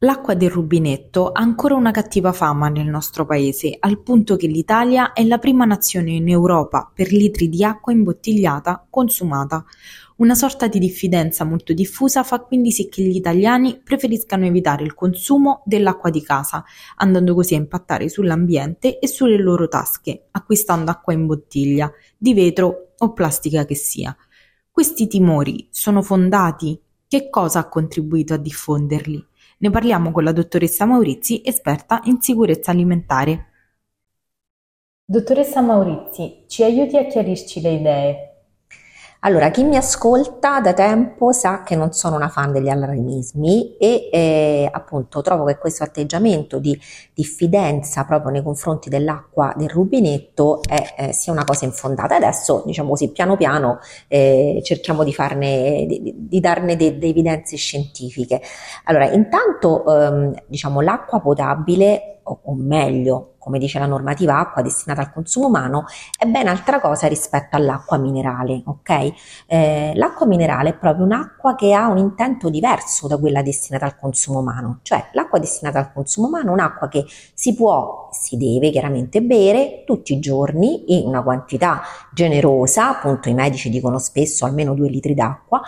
L'acqua del rubinetto ha ancora una cattiva fama nel nostro paese, al punto che l'Italia è la prima nazione in Europa per litri di acqua imbottigliata consumata. Una sorta di diffidenza molto diffusa fa quindi sì che gli italiani preferiscano evitare il consumo dell'acqua di casa, andando così a impattare sull'ambiente e sulle loro tasche, acquistando acqua in bottiglia, di vetro o plastica che sia. Questi timori sono fondati? Che cosa ha contribuito a diffonderli? Ne parliamo con la dottoressa Maurizi, esperta in sicurezza alimentare. Dottoressa Maurizi, ci aiuti a chiarirci le idee. Allora, chi mi ascolta da tempo sa che non sono una fan degli allarmismi e eh, appunto trovo che questo atteggiamento di diffidenza proprio nei confronti dell'acqua del rubinetto è, eh, sia una cosa infondata. Adesso, diciamo così, piano piano eh, cerchiamo di, farne, di, di darne delle de evidenze scientifiche. Allora, intanto, ehm, diciamo, l'acqua potabile, o, o meglio, come dice la normativa acqua destinata al consumo umano, è ben altra cosa rispetto all'acqua minerale, ok? Eh, l'acqua minerale è proprio un'acqua che ha un intento diverso da quella destinata al consumo umano, cioè l'acqua destinata al consumo umano è un'acqua che si può, si deve chiaramente bere tutti i giorni in una quantità generosa, appunto i medici dicono spesso almeno due litri d'acqua,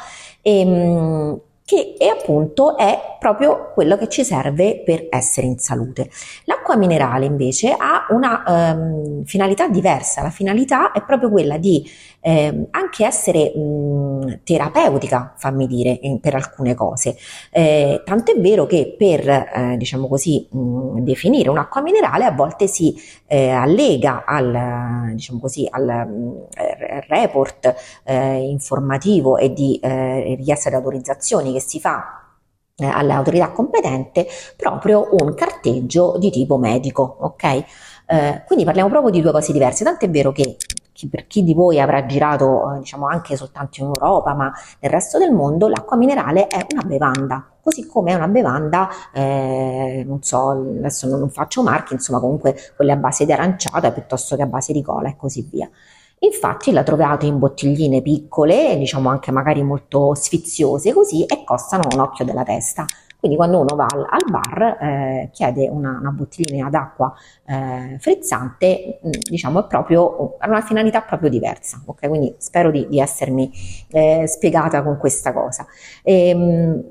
e, ehm, che è appunto è proprio quello che ci serve per essere in salute. L'acqua minerale invece ha una um, finalità diversa, la finalità è proprio quella di eh, anche essere mh, terapeutica, fammi dire, in, per alcune cose. Eh, tanto è vero che per, eh, diciamo così, mh, definire un'acqua minerale a volte si eh, allega al, diciamo così, al mh, report eh, informativo e di eh, richiesta di autorizzazioni che si fa eh, all'autorità competente proprio un carteggio di tipo medico, ok? Eh, quindi parliamo proprio di due cose diverse, tant'è vero che chi, per chi di voi avrà girato eh, diciamo anche soltanto in Europa, ma nel resto del mondo l'acqua minerale è una bevanda, così come è una bevanda, eh, non so, adesso non faccio marchi, insomma comunque quelle a base di aranciata piuttosto che a base di cola e così via. Infatti la trovate in bottigline piccole, diciamo anche magari molto sfiziose così, e costano un occhio della testa. Quindi quando uno va al, al bar, eh, chiede una, una, bottiglina d'acqua eh, frizzante, mm, diciamo è proprio, ha una finalità proprio diversa. Ok, quindi spero di, di essermi eh, spiegata con questa cosa. E, ehm,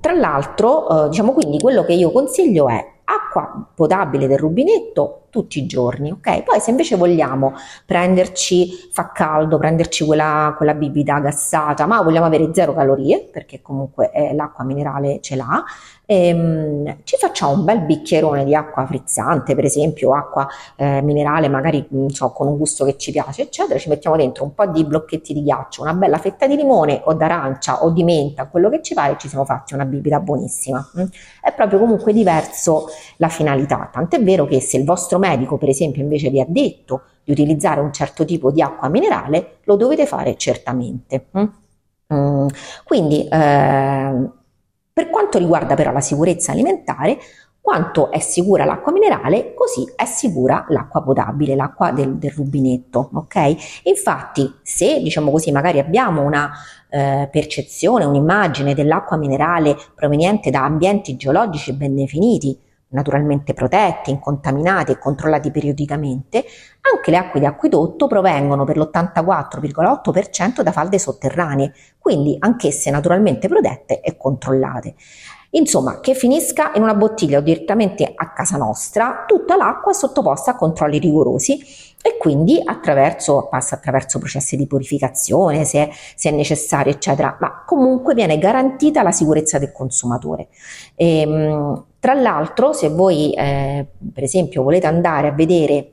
tra l'altro, eh, diciamo quindi quello che io consiglio è acqua potabile del rubinetto tutti i giorni, ok? Poi se invece vogliamo prenderci, fa caldo, prenderci quella, quella bibita gassata, ma vogliamo avere zero calorie, perché comunque eh, l'acqua minerale ce l'ha, ehm, ci facciamo un bel bicchierone di acqua frizzante, per esempio acqua eh, minerale, magari non so, con un gusto che ci piace, eccetera, ci mettiamo dentro un po' di blocchetti di ghiaccio, una bella fetta di limone o d'arancia o di menta, quello che ci pare, e ci siamo fatti una bibita buonissima. Mm? È proprio comunque diverso la finalità, tant'è vero che se il vostro medico, per esempio, invece vi ha detto di utilizzare un certo tipo di acqua minerale, lo dovete fare certamente. Mm? Mm. Quindi, eh, per quanto riguarda però la sicurezza alimentare, quanto è sicura l'acqua minerale, così è sicura l'acqua potabile, l'acqua del, del, rubinetto, ok? Infatti, se diciamo così, magari abbiamo una eh, percezione, un'immagine dell'acqua minerale proveniente da ambienti geologici ben definiti, naturalmente protetti, incontaminati e controllati periodicamente, anche le acque di acquedotto provengono per l'84,8% da falde sotterranee, quindi anch'esse naturalmente protette e controllate. Insomma, che finisca in una bottiglia o direttamente a casa nostra, tutta l'acqua è sottoposta a controlli rigorosi e quindi attraverso, passa attraverso processi di purificazione se, se, è necessario, eccetera, ma comunque viene garantita la sicurezza del consumatore. E, ehm, tra l'altro, se voi, eh, per esempio, volete andare a vedere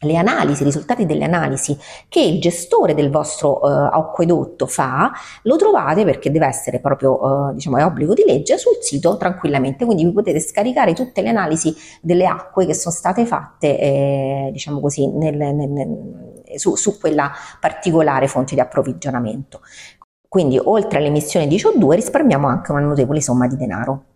le analisi, i risultati delle analisi che il gestore del vostro uh, acquedotto fa, lo trovate perché deve essere proprio, uh, diciamo, è obbligo di legge sul sito tranquillamente, quindi vi potete scaricare tutte le analisi delle acque che sono state fatte, eh, diciamo così, nel, nel, nel, su, su quella particolare fonte di approvvigionamento. Quindi oltre all'emissione di CO2 risparmiamo anche una notevole somma di denaro.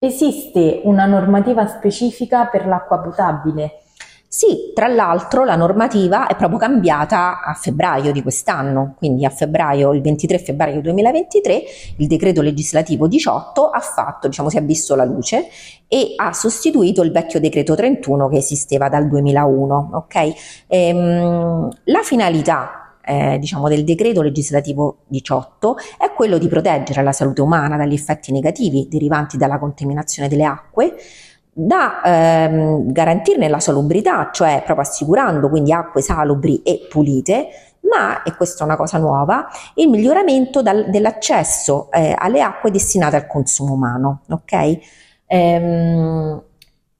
Esiste una normativa specifica per l'acqua potabile? Sì, tra l'altro la normativa è proprio cambiata a febbraio di quest'anno, quindi a febbraio, il 23 febbraio 2023, il decreto legislativo 18 ha fatto, diciamo, si è visto la luce e ha sostituito il vecchio decreto 31 che esisteva dal 2001, ok? Ehm, la finalità eh, diciamo, del decreto legislativo 18 è quello di proteggere la salute umana dagli effetti negativi derivanti dalla contaminazione delle acque, da ehm, garantirne la salubrità, cioè proprio assicurando quindi acque salubri e pulite, ma, e questa è una cosa nuova, il miglioramento dal, dell'accesso eh, alle acque destinate al consumo umano. Ok? Ehm,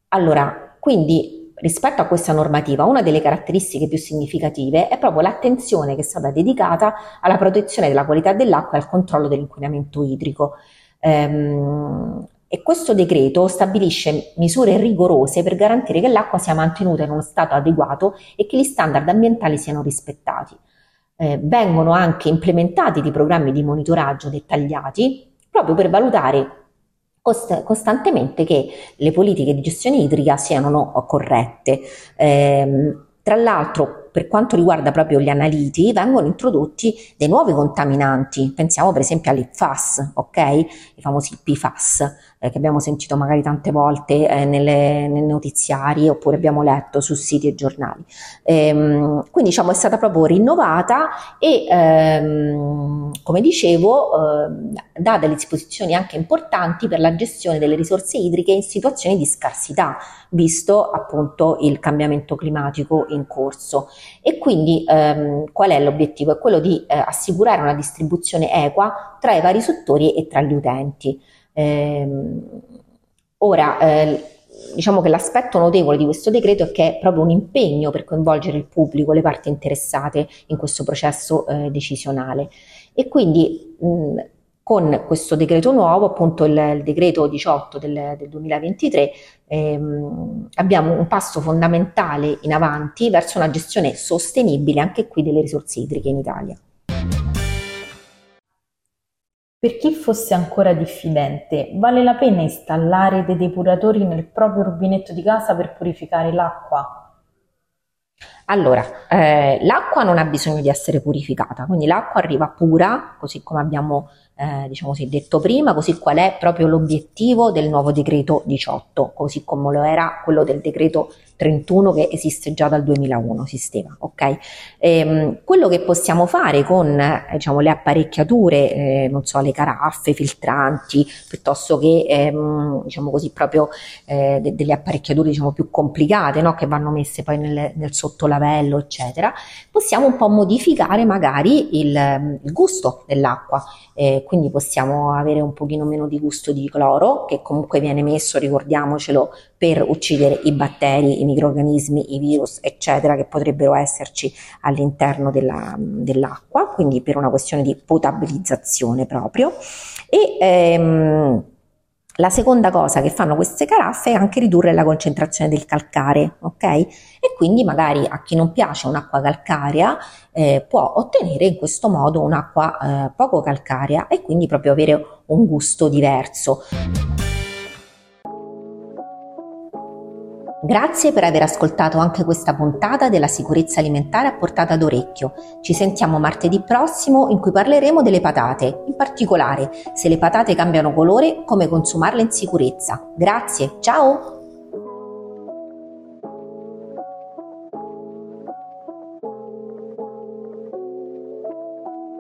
allora, quindi rispetto a questa normativa, una delle caratteristiche più significative è proprio l'attenzione che è stata dedicata alla protezione della qualità dell'acqua e al controllo dell'inquinamento idrico. Ehm, e questo decreto stabilisce misure rigorose per garantire che l'acqua sia mantenuta in uno stato adeguato e che gli standard ambientali siano rispettati. Eh, vengono anche implementati dei programmi di monitoraggio dettagliati proprio per valutare cost- costantemente che le politiche di gestione idrica siano corrette. Eh, tra l'altro, per quanto riguarda proprio gli analiti, vengono introdotti dei nuovi contaminanti. Pensiamo per esempio all'IPFAS, ok? I famosi PFAS, eh, che abbiamo sentito magari tante volte eh, nelle, nei notiziari oppure abbiamo letto su siti e giornali. Ehm, quindi diciamo è stata proprio rinnovata e ehm, come dicevo eh, dà delle disposizioni anche importanti per la gestione delle risorse idriche in situazioni di scarsità, visto appunto il cambiamento climatico in corso. E quindi ehm, qual è l'obiettivo? È quello di eh, assicurare una distribuzione equa tra i vari settori e tra gli utenti. Ehm, ora, eh, diciamo che l'aspetto notevole di questo decreto è che è proprio un impegno per coinvolgere il pubblico, le parti interessate in questo processo eh, decisionale. E quindi mh, con questo decreto nuovo, appunto il, il decreto 18 del, del 2023, ehm, abbiamo un passo fondamentale in avanti verso una gestione sostenibile anche qui delle risorse idriche in Italia. Per chi fosse ancora diffidente, vale la pena installare dei depuratori nel proprio rubinetto di casa per purificare l'acqua? Allora, eh, l'acqua non ha bisogno di essere purificata, quindi l'acqua arriva pura, così come abbiamo eh, diciamo così, detto prima, così qual è proprio l'obiettivo del nuovo decreto 18, così come lo era quello del decreto 31 che esiste già dal 2001, esisteva, ok? Ehm, quello che possiamo fare con eh, diciamo, le apparecchiature, eh, non so, le caraffe, filtranti, piuttosto che ehm, diciamo così proprio eh, de- delle apparecchiature diciamo più complicate, no? che vanno messe poi nel, nel sottolavello, eccetera, possiamo un po' modificare magari il, il gusto dell'acqua. Quindi possiamo avere un pochino meno di gusto di cloro, che comunque viene messo, ricordiamocelo, per uccidere i batteri, i microorganismi, i virus, eccetera, che potrebbero esserci all'interno della, dell'acqua, quindi per una questione di potabilizzazione proprio. E, ehm, la seconda cosa che fanno queste caraffe è anche ridurre la concentrazione del calcare, ok? E quindi magari a chi non piace un'acqua calcarea eh, può ottenere in questo modo un'acqua eh, poco calcarea e quindi proprio avere un gusto diverso. Grazie per aver ascoltato anche questa puntata della sicurezza alimentare a portata d'orecchio. Ci sentiamo martedì prossimo in cui parleremo delle patate, in particolare se le patate cambiano colore, come consumarle in sicurezza. Grazie, ciao!